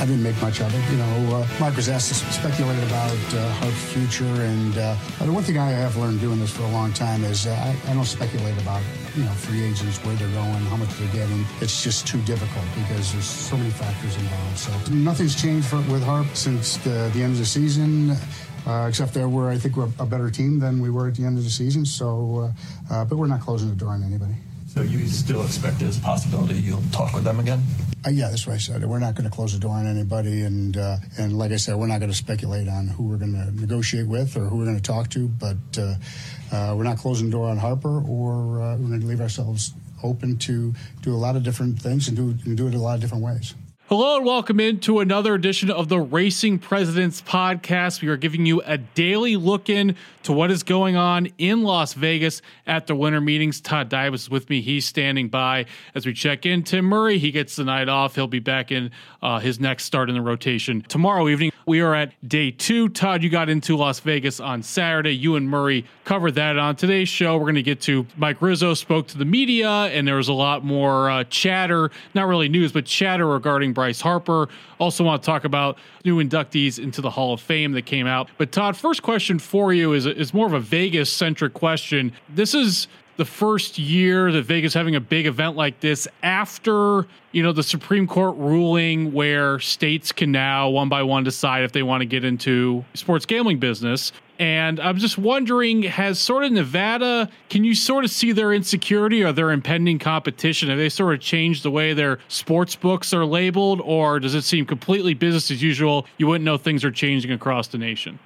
I didn't make much of it. You know, uh, Mark was asked to speculate about uh, Harp's future, and uh, the one thing I have learned doing this for a long time is uh, I, I, don't speculate about you know free agents, where they're going, how much they're getting. It's just too difficult because there's so many factors involved. So nothing's changed for, with Harp since the, the, end of the season. Uh, except that we're, I think, we're a better team than we were at the end of the season. So, uh, but we're not closing the door on anybody. So you still expect there's a possibility you'll talk with them again? Uh, yeah, that's what I said. We're not going to close the door on anybody, and uh, and like I said, we're not going to speculate on who we're going to negotiate with or who we're going to talk to. But uh, uh, we're not closing the door on Harper, or uh, we're going to leave ourselves open to do a lot of different things and do and do it a lot of different ways. Hello and welcome into another edition of the Racing Presidents podcast. We are giving you a daily look in to what is going on in Las Vegas at the winter meetings. Todd Dye is with me. He's standing by as we check in. Tim Murray, he gets the night off. He'll be back in uh, his next start in the rotation tomorrow evening. We are at day two. Todd, you got into Las Vegas on Saturday. You and Murray covered that on today's show. We're going to get to Mike Rizzo spoke to the media, and there was a lot more uh, chatter, not really news, but chatter regarding Bryce Harper. Also, want to talk about new inductees into the Hall of Fame that came out. But Todd, first question for you is is more of a Vegas centric question. This is the first year that Vegas having a big event like this after, you know, the Supreme Court ruling where states can now one by one decide if they want to get into sports gambling business. And I'm just wondering, has sort of Nevada, can you sort of see their insecurity or their impending competition? Have they sort of changed the way their sports books are labeled, or does it seem completely business as usual? You wouldn't know things are changing across the nation.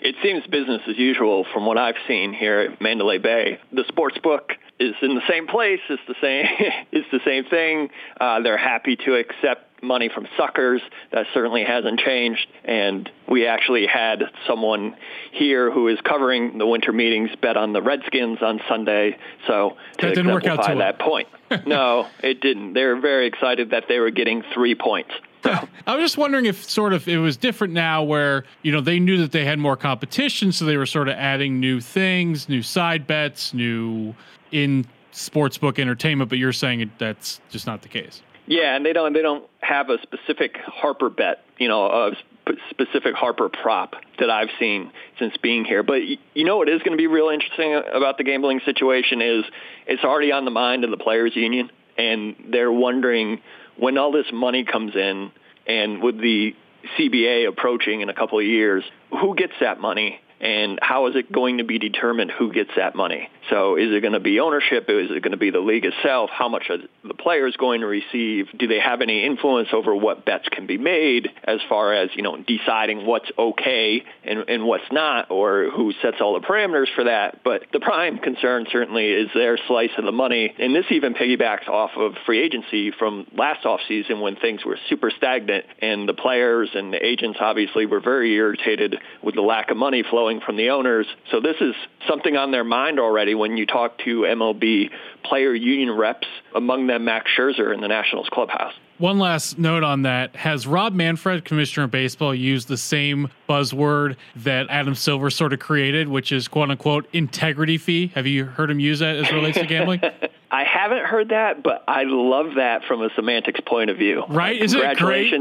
It seems business as usual from what I've seen here at Mandalay Bay. The sports book is in the same place. It's the same. it's the same thing. Uh, they're happy to accept money from suckers. That certainly hasn't changed. And we actually had someone here who is covering the winter meetings bet on the Redskins on Sunday. So to that didn't work out too that well. point, no, it didn't. They were very excited that they were getting three points. I was just wondering if sort of it was different now where, you know, they knew that they had more competition, so they were sort of adding new things, new side bets, new in sportsbook entertainment, but you're saying that's just not the case. Yeah, and they don't they don't have a specific Harper bet, you know, a sp- specific Harper prop that I've seen since being here. But you know what is going to be real interesting about the gambling situation is it's already on the mind of the players union and they're wondering when all this money comes in and with the CBA approaching in a couple of years, who gets that money and how is it going to be determined who gets that money? So is it going to be ownership? Is it going to be the league itself? How much are the players going to receive? Do they have any influence over what bets can be made as far as, you know, deciding what's okay and, and what's not or who sets all the parameters for that? But the prime concern certainly is their slice of the money. And this even piggybacks off of free agency from last offseason when things were super stagnant and the players and the agents obviously were very irritated with the lack of money flowing from the owners. So this is something on their mind already when you talk to MLB player union reps, among them Max Scherzer in the Nationals clubhouse. One last note on that. Has Rob Manfred, commissioner of baseball, used the same buzzword that Adam Silver sort of created, which is quote unquote integrity fee? Have you heard him use that as it relates to gambling? I haven't heard that, but I love that from a semantics point of view. Right? Isn't it great?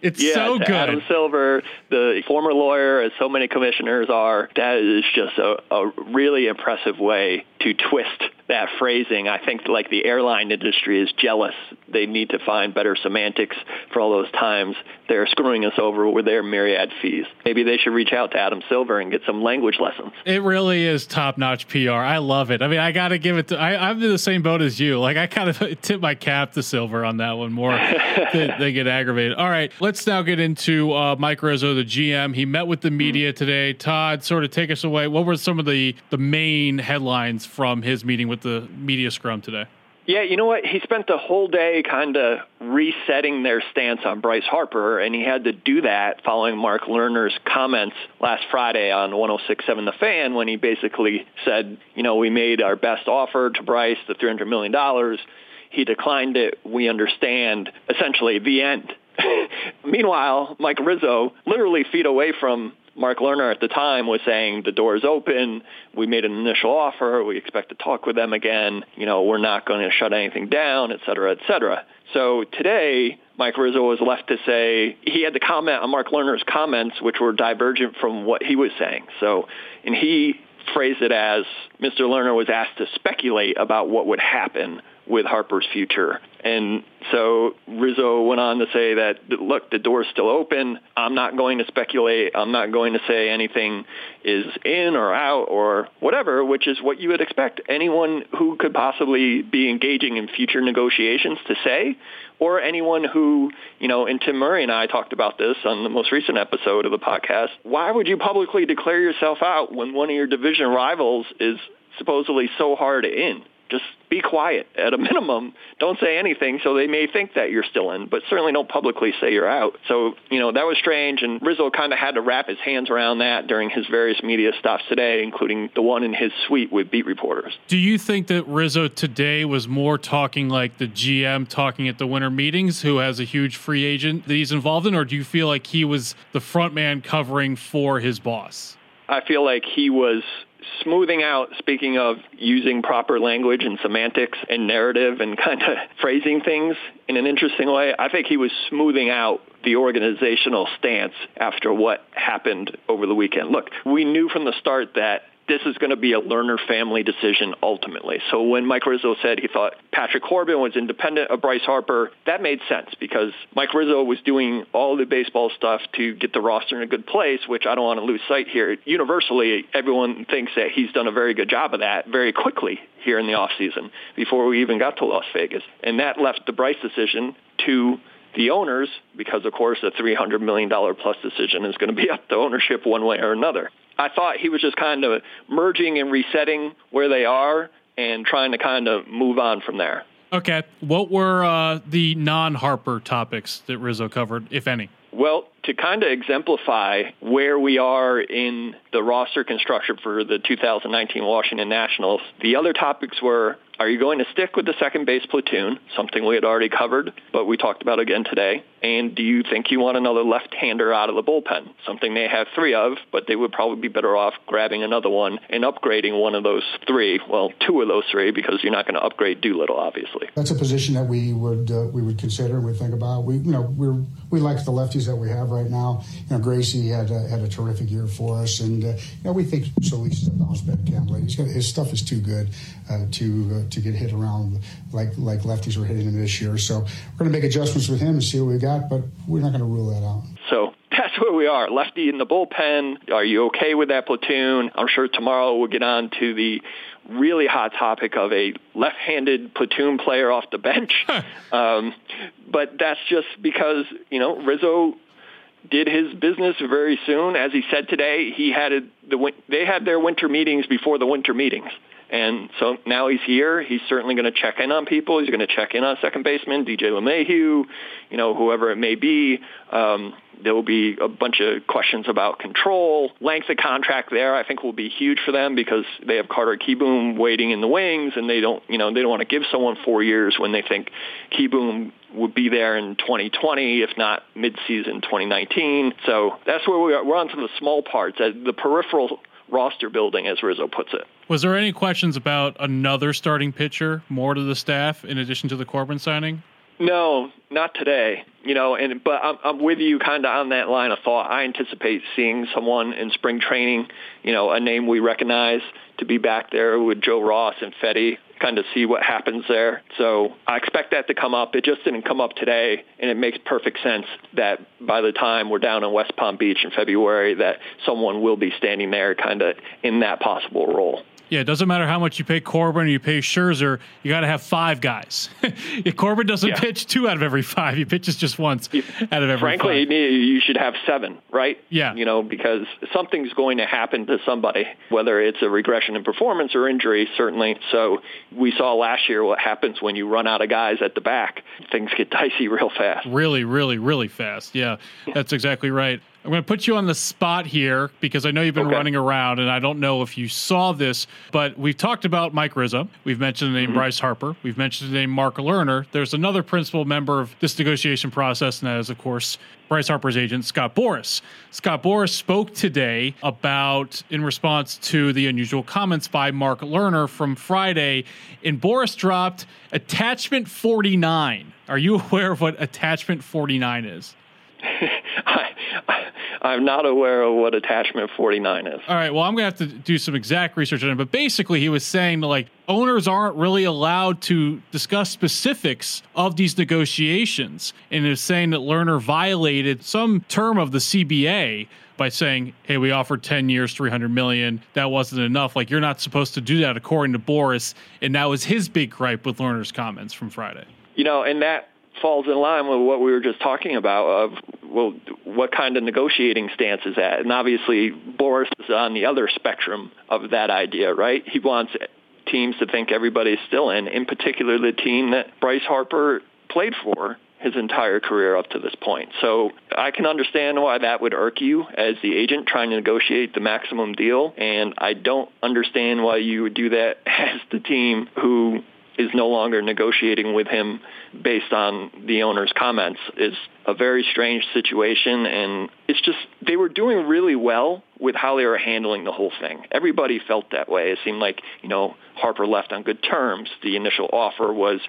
It's yeah, so good. Adam Silver, the former lawyer, as so many commissioners are. That is just a, a really impressive way to twist that phrasing. I think like the airline industry is jealous. They need to find better semantics for all those times they're screwing us over with their myriad fees. Maybe they should reach out to Adam Silver and get some language lessons. It really is top notch PR. I love it. I mean, I got to give it to, I, I'm in the same boat as you. Like, I kind of tip my cap to Silver on that one more than they get aggravated. All right, let's now get into uh, Mike Rizzo, the GM. He met with the media today. Todd, sort of take us away. What were some of the, the main headlines from his meeting with the media scrum today? Yeah, you know what? He spent the whole day kind of resetting their stance on Bryce Harper, and he had to do that following Mark Lerner's comments last Friday on 106.7 The Fan when he basically said, you know, we made our best offer to Bryce, the $300 million. He declined it. We understand. Essentially, the end. Meanwhile, Mike Rizzo, literally feet away from Mark Lerner at the time was saying the door is open. We made an initial offer. We expect to talk with them again. You know, we're not going to shut anything down, et cetera, et cetera. So today, Mike Rizzo was left to say he had to comment on Mark Lerner's comments, which were divergent from what he was saying. So, and he phrased it as Mr. Lerner was asked to speculate about what would happen with Harper's future. And so Rizzo went on to say that, look, the door's still open. I'm not going to speculate. I'm not going to say anything is in or out or whatever, which is what you would expect anyone who could possibly be engaging in future negotiations to say, or anyone who, you know, and Tim Murray and I talked about this on the most recent episode of the podcast. Why would you publicly declare yourself out when one of your division rivals is supposedly so hard in? Just be quiet at a minimum. Don't say anything so they may think that you're still in, but certainly don't publicly say you're out. So, you know, that was strange and Rizzo kind of had to wrap his hands around that during his various media stops today, including the one in his suite with beat reporters. Do you think that Rizzo today was more talking like the GM talking at the winter meetings who has a huge free agent that he's involved in, or do you feel like he was the front man covering for his boss? I feel like he was smoothing out, speaking of using proper language and semantics and narrative and kind of phrasing things in an interesting way, I think he was smoothing out the organizational stance after what happened over the weekend. Look, we knew from the start that this is going to be a Lerner family decision ultimately. So when Mike Rizzo said he thought Patrick Corbin was independent of Bryce Harper, that made sense because Mike Rizzo was doing all the baseball stuff to get the roster in a good place, which I don't want to lose sight here. Universally, everyone thinks that he's done a very good job of that very quickly here in the offseason before we even got to Las Vegas. And that left the Bryce decision to the owners, because of course a $300 million plus decision is going to be up to ownership one way or another. I thought he was just kind of merging and resetting where they are and trying to kind of move on from there. Okay. What were uh, the non Harper topics that Rizzo covered, if any? Well, to kind of exemplify where we are in the roster construction for the 2019 Washington Nationals, the other topics were are you going to stick with the second base platoon, something we had already covered, but we talked about again today? And do you think you want another left-hander out of the bullpen, something they have three of, but they would probably be better off grabbing another one and upgrading one of those three, well, two of those three, because you're not going to upgrade Doolittle, obviously. That's a position that we would uh, we would consider we think about. We you know we're we like the lefties that we have right now. You know Gracie had a, had a terrific year for us, and uh, you know we think Solis is a bounce back candidate. His stuff is too good to uh, to get hit around like like lefties were hitting him this year. So we're going to make adjustments with him and see what we got, but we're not going to rule that out. So that's where we are. Lefty in the bullpen. Are you okay with that platoon? I'm sure tomorrow we'll get on to the really hot topic of a left-handed platoon player off the bench. um, but that's just because, you know, Rizzo did his business very soon. As he said today, he had a, the they had their winter meetings before the winter meetings. And so now he's here. He's certainly going to check in on people. He's going to check in on second baseman, DJ LeMahieu, you know, whoever it may be. Um, there will be a bunch of questions about control. Length of contract there, I think, will be huge for them because they have Carter Kieboom waiting in the wings, and they don't, you know, they don't want to give someone four years when they think Kieboom would be there in 2020, if not midseason 2019. So that's where we are. We're on to the small parts. The peripheral roster building, as Rizzo puts it. Was there any questions about another starting pitcher more to the staff in addition to the Corbin signing? No, not today. You know, and but I'm, I'm with you kind of on that line of thought. I anticipate seeing someone in spring training, you know, a name we recognize to be back there with Joe Ross and Fedde, kind of see what happens there. So I expect that to come up. It just didn't come up today, and it makes perfect sense that by the time we're down in West Palm Beach in February, that someone will be standing there, kind of in that possible role. Yeah, it doesn't matter how much you pay Corbin or you pay Scherzer, you got to have five guys. if Corbin doesn't yeah. pitch two out of every five, he pitches just once out of every Frankly, five. you should have seven, right? Yeah. You know, because something's going to happen to somebody, whether it's a regression in performance or injury, certainly. So we saw last year what happens when you run out of guys at the back. Things get dicey real fast. Really, really, really fast. Yeah, that's exactly right. I'm going to put you on the spot here because I know you've been okay. running around, and I don't know if you saw this, but we've talked about Mike Rizzo. We've mentioned the name mm-hmm. Bryce Harper. We've mentioned the name Mark Lerner. There's another principal member of this negotiation process, and that is, of course, Bryce Harper's agent, Scott Boras. Scott Boras spoke today about, in response to the unusual comments by Mark Lerner from Friday, and Boras dropped attachment 49. Are you aware of what attachment 49 is? I, I'm not aware of what attachment 49 is. All right. Well, I'm going to have to do some exact research on it. But basically, he was saying that, like, owners aren't really allowed to discuss specifics of these negotiations. And is saying that Lerner violated some term of the CBA by saying, "Hey, we offered 10 years, 300 million. That wasn't enough." Like you're not supposed to do that according to Boras. and that was his big gripe with Lerner's comments from Friday. You know, and that falls in line with what we were just talking about of well what kind of negotiating stance is that and obviously Boras is on the other spectrum of that idea right he wants teams to think everybody's still in in particular the team that Bryce Harper played for his entire career up to this point. So I can understand why that would irk you as the agent trying to negotiate the maximum deal. And I don't understand why you would do that as the team who is no longer negotiating with him based on the owner's comments is a very strange situation and it's just they were doing really well with how they were handling the whole thing. Everybody felt that way. It seemed like, you know, Harper left on good terms. The initial offer was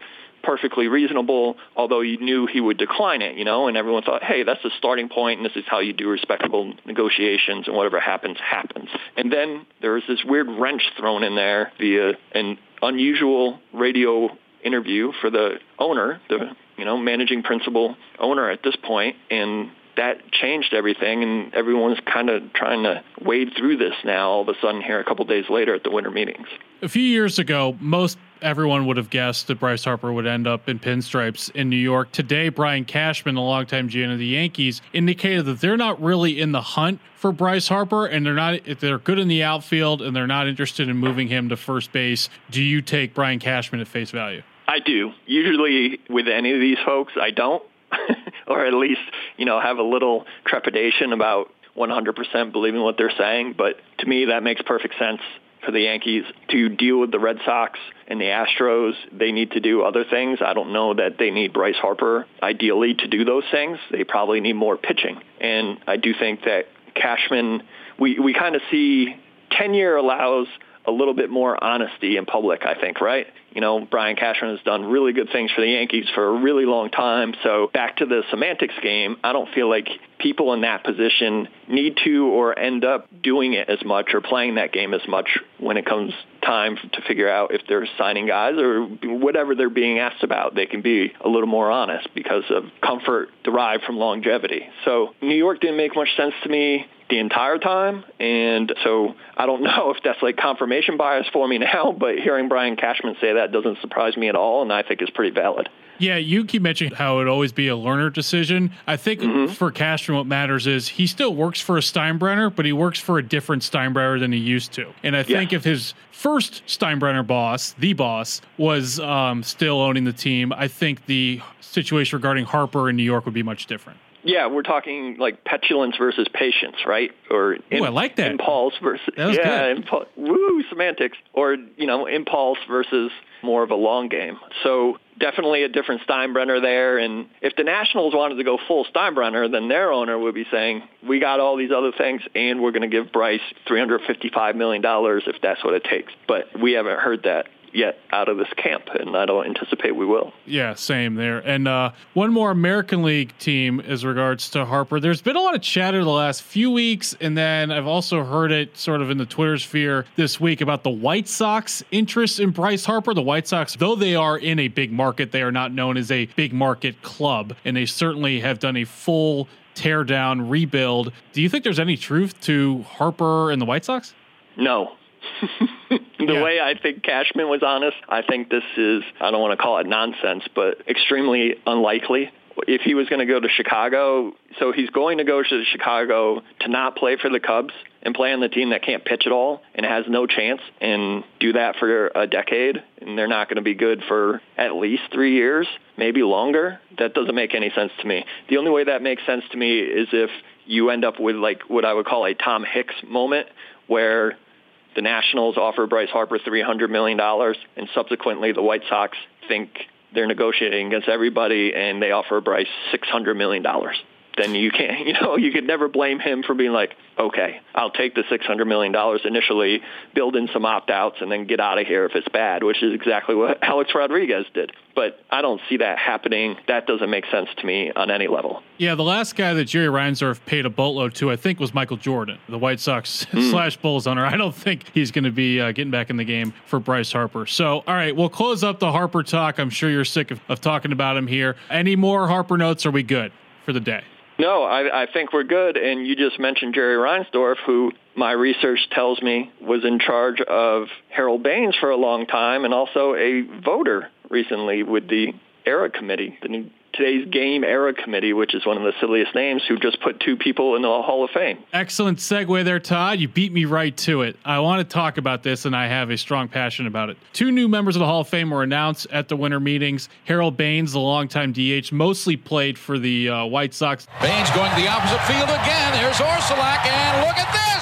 perfectly reasonable, although you knew he would decline it, you know, and everyone thought, hey, that's the starting point and this is how you do respectable negotiations and whatever happens, happens. And then there was this weird wrench thrown in there via an unusual radio interview for the owner, the you know managing principal owner at this point, and that changed everything, and everyone's kind of trying to wade through this now. All of a sudden, here a couple days later at the winter meetings. A few years ago, most everyone would have guessed that Bryce Harper would end up in pinstripes in New York. Today, Brian Cashman, the longtime GM of the Yankees, indicated that they're not really in the hunt for Bryce Harper, and they're not. If they're good in the outfield, and they're not interested in moving him to first base. Do you take Brian Cashman at face value? I do. Usually, with any of these folks, I don't. or at least, you know, have a little trepidation about 100% believing what they're saying. But to me, that makes perfect sense for the Yankees to deal with the Red Sox and the Astros. They need to do other things. I don't know that they need Bryce Harper ideally to do those things. They probably need more pitching. And I do think that Cashman, we, we kind of see tenure allows a little bit more honesty in public, I think, right? You know, Brian Cashman has done really good things for the Yankees for a really long time. So back to the semantics game, I don't feel like people in that position need to or end up doing it as much or playing that game as much when it comes time to figure out if they're signing guys or whatever they're being asked about. They can be a little more honest because of comfort derived from longevity. So New York didn't make much sense to me the entire time. And so I don't know if that's like confirmation bias for me now, but hearing Brian Cashman say that doesn't surprise me at all, and I think is pretty valid. Yeah, you keep mentioning how it would always be a Lerner decision. I think mm-hmm. for Cashman, what matters is he still works for a Steinbrenner, but he works for a different Steinbrenner than he used to. And I think yeah. if his first Steinbrenner boss, the boss, was um, still owning the team, I think the situation regarding Harper in New York would be much different. Yeah, we're talking like petulance versus patience, right? Or Ooh, I like that. impulse versus That yeah, woo semantics. Or you know, impulse versus more of a long game. So definitely a different Steinbrenner there. And if the Nationals wanted to go full Steinbrenner, then their owner would be saying, "We got all these other things, and we're going to give Bryce three hundred fifty-five million dollars if that's what it takes." But we haven't heard that yet out of this camp, and I don't anticipate we will. Yeah, same there. And uh, one more American League team as regards to Harper. There's been a lot of chatter the last few weeks, and then I've also heard it sort of in the Twitter sphere this week about the White Sox interest in Bryce Harper. The White Sox, though they are in a big market, they are not known as a big market club, and they certainly have done a full tear down rebuild. Do you think there's any truth to Harper and the White Sox? No. The Yeah. way I think Cashman was honest, I think this is, I don't want to call it nonsense, but extremely unlikely. If he was going to go to Chicago, so he's going to go to Chicago to not play for the Cubs and play on the team that can't pitch at all and has no chance and do that for a decade and they're not going to be good for at least three years, maybe longer. That doesn't make any sense to me. The only way that makes sense to me is if you end up with like what I would call a Tom Hicks moment where the Nationals offer Bryce Harper $300 million, and subsequently the White Sox think they're negotiating against everybody, and they offer Bryce $600 million. Then you can't, you know, you could never blame him for being like, okay, I'll take the $600 million initially, build in some opt-outs, and then get out of here if it's bad, which is exactly what Alex Rodriguez did. But I don't see that happening. That doesn't make sense to me on any level. Yeah, the last guy that Jerry Reinsdorf paid a boatload to, I think, was Michael Jordan, the White Sox slash Bulls owner. I don't think he's going to be uh, getting back in the game for Bryce Harper. So, all right, we'll close up the Harper talk. I'm sure you're sick of, of talking about him here. Any more Harper notes? Are we good for the day? No, I, I think we're good. And you just mentioned Jerry Reinsdorf, who my research tells me was in charge of Harold Baines for a long time and also a voter recently with the ERA committee, the new today's game era committee, which is one of the silliest names, who just put two people in the Hall of Fame. Excellent segue there, Todd. You beat me right to it. I want to talk about this, and I have a strong passion about it. Two new members of the Hall of Fame were announced at the winter meetings. Harold Baines, the longtime DH, mostly played for the uh, White Sox. Baines going to the opposite field again. There's Orsulak, and look at this!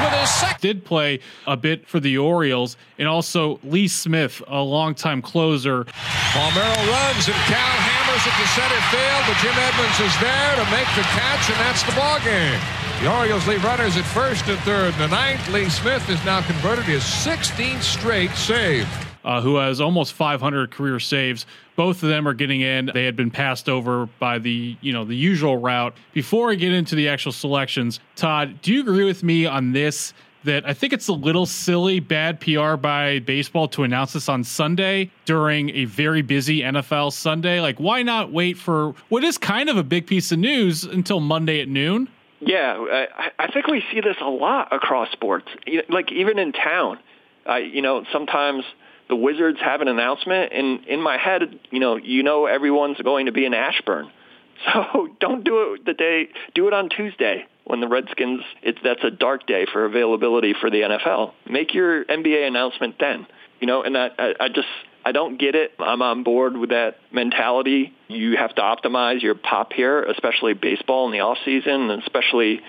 With his second. Did play a bit for the Orioles, and also Lee Smith, a longtime closer. Palmeiro runs, and Cal hammers it to center field, but Jim Edmonds is there to make the catch, and that's the ball game. The Orioles leave runners at first and third. In the ninth, Lee Smith has now converted his 16th straight save. Uh, who has almost 500 career saves. Both of them are getting in. They had been passed over by the you know the usual route. Before I get into the actual selections, Todd, do you agree with me on this? That I think it's a little silly, bad PR by baseball to announce this on Sunday during a very busy NFL Sunday. Like, why not wait for what is kind of a big piece of news until Monday at noon? Yeah, I, think we see this a lot across sports. Like even in town, I, you know, sometimes the Wizards have an announcement, and in my head, you know, you know everyone's going to be in Ashburn, so don't do it the day. Do it on Tuesday when the Redskins. It's that's a dark day for availability for the NFL. Make your NBA announcement then. You know, and I, I, I just I don't get it. I'm on board with that mentality. You have to optimize your pop here, especially baseball in the off season, and especially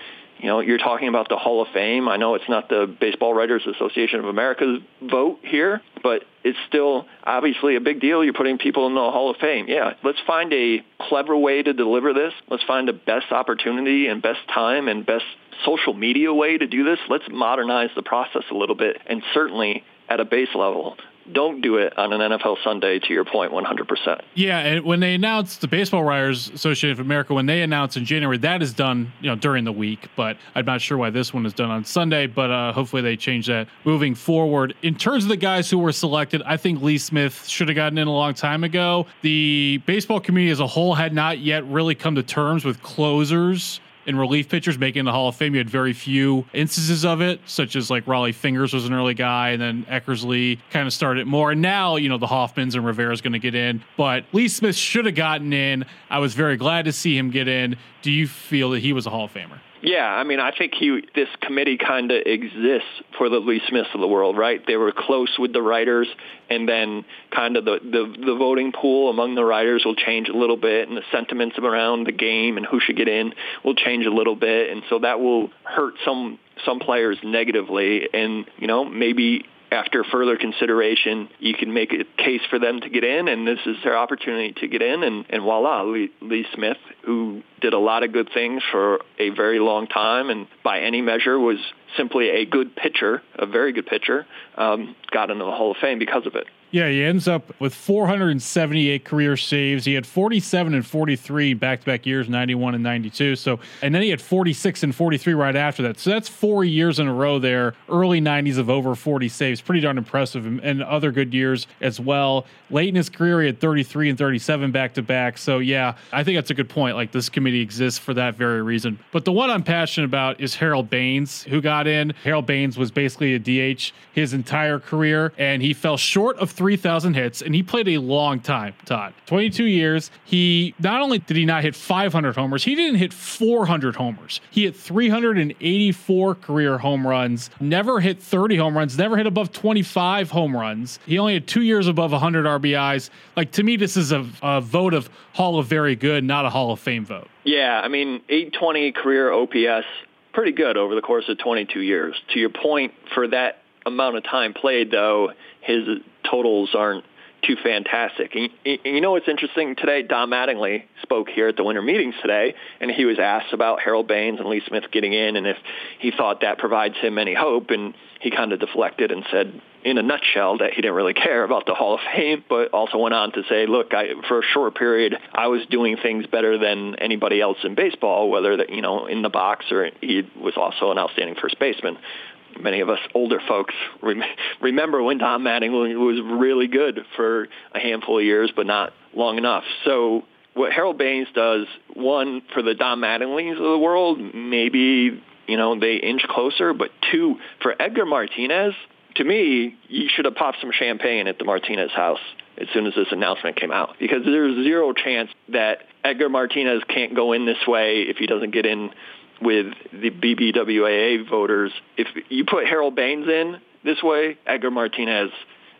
you know, you're talking about the Hall of Fame. I know it's not the Baseball Writers Association of America's vote here, but it's still obviously a big deal. You're putting people in the Hall of Fame. Yeah, let's find a clever way to deliver this. Let's find the best opportunity and best time and best social media way to do this. Let's modernize the process a little bit and certainly at a base level. Don't do it on an NFL Sunday, to your point, 100%. Yeah, and when they announced the Baseball Writers Association of America, when they announced in January, that is done, you know, during the week. But I'm not sure why this one is done on Sunday. But uh, hopefully they change that moving forward. In terms of the guys who were selected, I think Lee Smith should have gotten in a long time ago. The baseball community as a whole had not yet really come to terms with closers and relief pitchers making the Hall of Fame. You had very few instances of it, such as like Rollie Fingers was an early guy, and then Eckersley kind of started more. And now, you know, the Hoffmans and Rivera's going to get in. But Lee Smith should have gotten in. I was very glad to see him get in. Do you feel that he was a Hall of Famer? Yeah, I mean, I think he this committee kind of exists for the Lee Smiths of the world, right? They were close with the writers, and then kind of the, the the voting pool among the writers will change a little bit, and the sentiments around the game and who should get in will change a little bit, and so that will hurt some some players negatively, and you know maybe after further consideration, you can make a case for them to get in, and this is their opportunity to get in. And, and voila, Lee, Lee Smith, who did a lot of good things for a very long time, and by any measure was simply a good pitcher, a very good pitcher, um, got into the Hall of Fame because of it. Yeah, he ends up with 478 career saves. He had 47 and 43 back-to-back years, 91 and 92. So, and then he had 46 and 43 right after that. So that's four years in a row there. Early 90s of over 40 saves, pretty darn impressive, and other good years as well. Late in his career, he had 33 and 37 back-to-back. So yeah, I think that's a good point. Like this committee exists for that very reason. But the one I'm passionate about is Harold Baines, who got in. Harold Baines was basically a DH his entire career, and he fell short of 3,000 hits, and he played a long time, Todd. 22 years. He not only did he not hit 500 homers, he didn't hit 400 homers. He hit 384 career home runs, never hit 30 home runs, never hit above 25 home runs. He only had two years above 100 RBIs. Like, to me, this is a, a vote of Hall of Very Good, not a Hall of Fame vote. Yeah, I mean, 820 career OPS, pretty good over the course of 22 years. To your point, for that amount of time played, though, his totals aren't too fantastic. And, you know what's interesting today? Don Mattingly spoke here at the winter meetings today, and he was asked about Harold Baines and Lee Smith getting in, and if he thought that provides him any hope. And he kind of deflected and said, in a nutshell, that he didn't really care about the Hall of Fame, but also went on to say, look, I, for a short period, I was doing things better than anybody else in baseball, whether that you know in the box or he was also an outstanding first baseman many of us older folks rem- remember when Don Mattingly was really good for a handful of years, but not long enough. So what Harold Baines does, one for the Don Mattinglys of the world, maybe you know they inch closer, but two for Edgar Martinez. To me, you should have popped some champagne at the Martinez house as soon as this announcement came out because there's zero chance that Edgar Martinez can't go in this way if he doesn't get in with the BBWAA voters. If you put Harold Baines in this way, Edgar Martinez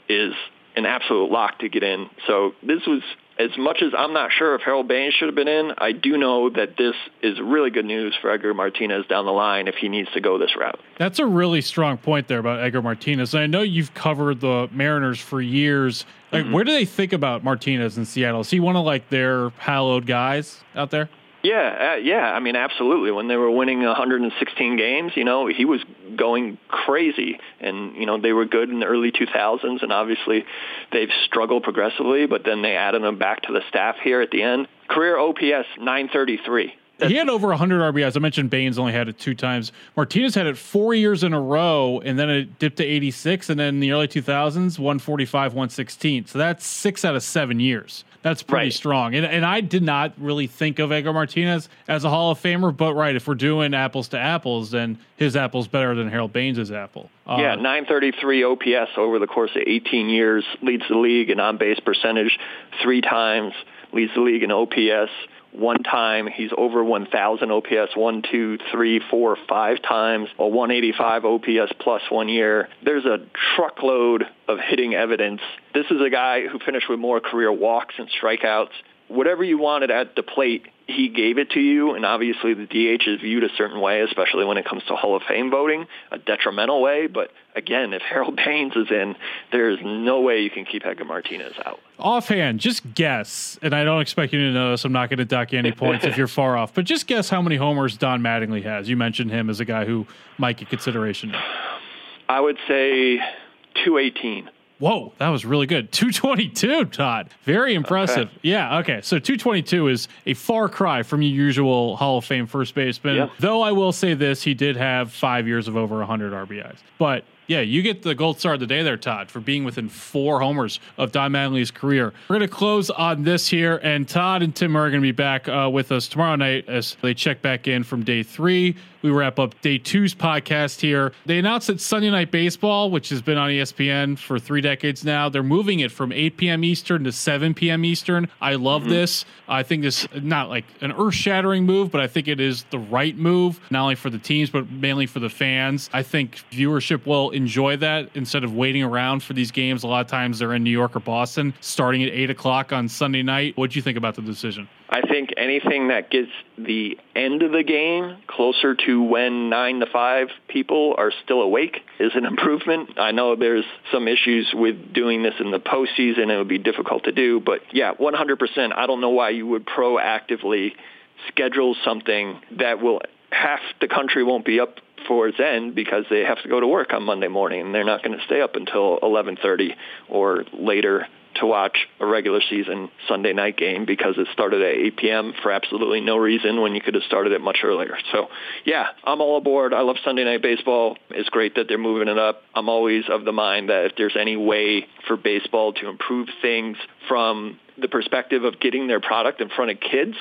is an absolute lock to get in. So this was as much as I'm not sure if Harold Baines should have been in, I do know that this is really good news for Edgar Martinez down the line if he needs to go this route. That's a really strong point there about Edgar Martinez. And I know you've covered the Mariners for years. Like, mm-hmm. where do they think about Martinez in Seattle? Is he one of like their hallowed guys out there? Yeah, uh, yeah. I mean, absolutely. When they were winning 116 games, you know, he was going crazy, and you know they were good in the early 2000s, and obviously they've struggled progressively. But then they added him back to the staff here at the end. Career OPS 933 he had over 100 RBIs. I mentioned Baines only had it two times. Martinez had it four years in a row, and then it dipped to 86, and then in the early 2000s, 145, 116. So that's six out of seven years. That's pretty right. strong. And, and I did not really think of Edgar Martinez as a Hall of Famer, but right, if we're doing apples to apples, then his apple's better than Harold Baines' apple. Uh, yeah, 933 OPS over the course of 18 years, leads the league in on base percentage three times, leads the league in OPS one time. He's over 1,000 OPS one, two, three, four, five times, a 185 OPS plus one year. There's a truckload of hitting evidence. This is a guy who finished with more career walks and strikeouts whatever you wanted at the plate, he gave it to you. And obviously, the DH is viewed a certain way, especially when it comes to Hall of Fame voting, a detrimental way. But again, if Harold Baines is in, there's no way you can keep Edgar Martinez out. Offhand, just guess, and I don't expect you to know this. I'm not going to duck any points if you're far off, but just guess how many homers Don Mattingly has. You mentioned him as a guy who might get consideration. I would say 218. Whoa, that was really good. 222, Todd. Very impressive. Okay. Yeah, okay. So 222 is a far cry from your usual Hall of Fame first baseman. Though I will say this, he did have five years of over 100 RBIs. But Yeah, you get the gold star of the day there, Todd, for being within four homers of Don Mattingly's career. We're going to close on this here, and Todd and Tim are going to be back uh, with us tomorrow night as they check back in from day three. We wrap up day two's podcast here. They announced that Sunday Night Baseball, which has been on ESPN for three decades now, they're moving it from 8 p.m. Eastern to 7 p.m. Eastern. I love mm-hmm. this. I think this not like an earth-shattering move, but I think it is the right move, not only for the teams but mainly for the fans. I think viewership will enjoy that instead of waiting around for these games. A lot of times they're in New York or Boston, starting at eight o'clock on Sunday night. What do you think about the decision? I think anything that gets the end of the game closer to when nine to five people are still awake is an improvement. I know there's some issues with doing this in the postseason. It would be difficult to do, but yeah, 100%. I don't know why you would proactively schedule something that will half the country won't be up for end because they have to go to work on Monday morning and they're not going to stay up until 11:30 or later to watch a regular season Sunday night game because it started at 8 p.m. for absolutely no reason when you could have started it much earlier. So, yeah, I'm all aboard. I love Sunday night baseball. It's great that they're moving it up. I'm always of the mind that if there's any way for baseball to improve things from the perspective of getting their product in front of kids,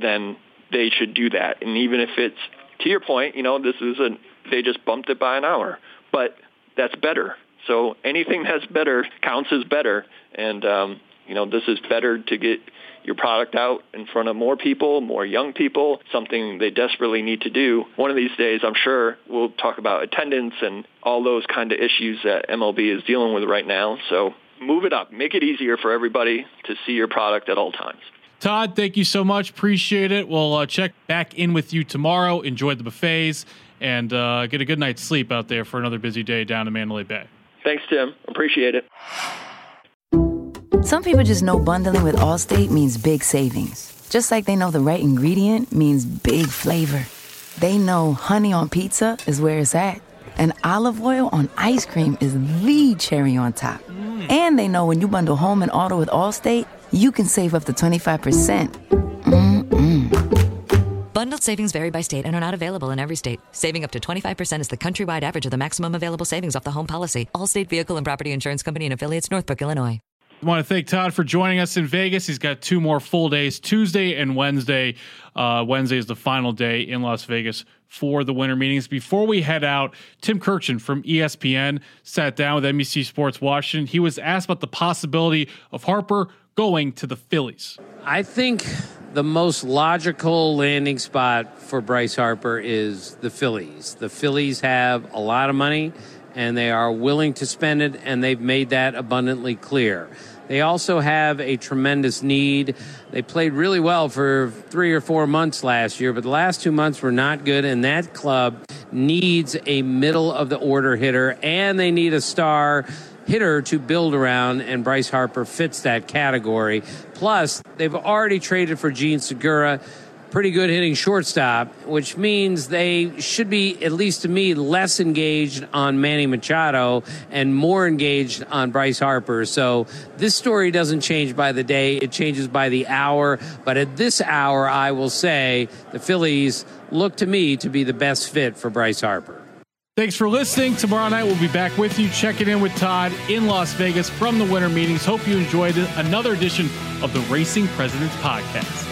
then they should do that. And even if it's to your point, you know, this is a they just bumped it by an hour, but that's better so anything that's better counts as better. And, um, you know, this is better to get your product out in front of more people, more young people, something they desperately need to do. One of these days, I'm sure we'll talk about attendance and all those kind of issues that MLB is dealing with right now. So move it up. Make it easier for everybody to see your product at all times. Todd, thank you so much. Appreciate it. We'll uh, check back in with you tomorrow. Enjoy the buffets and uh, get a good night's sleep out there for another busy day down in Mandalay Bay. Thanks, Tim. Appreciate it. Some people just know bundling with Allstate means big savings. Just like they know the right ingredient means big flavor. They know honey on pizza is where it's at, and olive oil on ice cream is the cherry on top. Mm. And they know when you bundle home and auto with Allstate, you can save up to 25%. Mm-mm. Bundled savings vary by state and are not available in every state. Saving up to 25% is the countrywide average of the maximum available savings off the home policy. Allstate Vehicle and Property Insurance Company and affiliates, Northbrook, Illinois. I want to thank Todd for joining us in Vegas. He's got two more full days, Tuesday and Wednesday. Uh, Wednesday is the final day in Las Vegas for the winter meetings. Before we head out, Tim Kurkjian from ESPN sat down with NBC Sports Washington. He was asked about the possibility of Harper going to the Phillies. I think the most logical landing spot for Bryce Harper is the Phillies. The Phillies have a lot of money and they are willing to spend it, and they've made that abundantly clear. They also have a tremendous need. They played really well for three or four months last year, but the last two months were not good, and that club needs a middle of the order hitter, and they need a star hitter to build around, and Bryce Harper fits that category. Plus, they've already traded for Jean Segura, pretty good hitting shortstop, which means they should be, at least to me, less engaged on Manny Machado and more engaged on Bryce Harper. So this story doesn't change by the day, it changes by the hour. But at this hour, I will say the Phillies look to me to be the best fit for Bryce Harper. Thanks for listening. Tomorrow night we'll be back with you, checking in with Todd in Las Vegas from the winter meetings. Hope you enjoyed another edition of the Racing Presidents Podcast.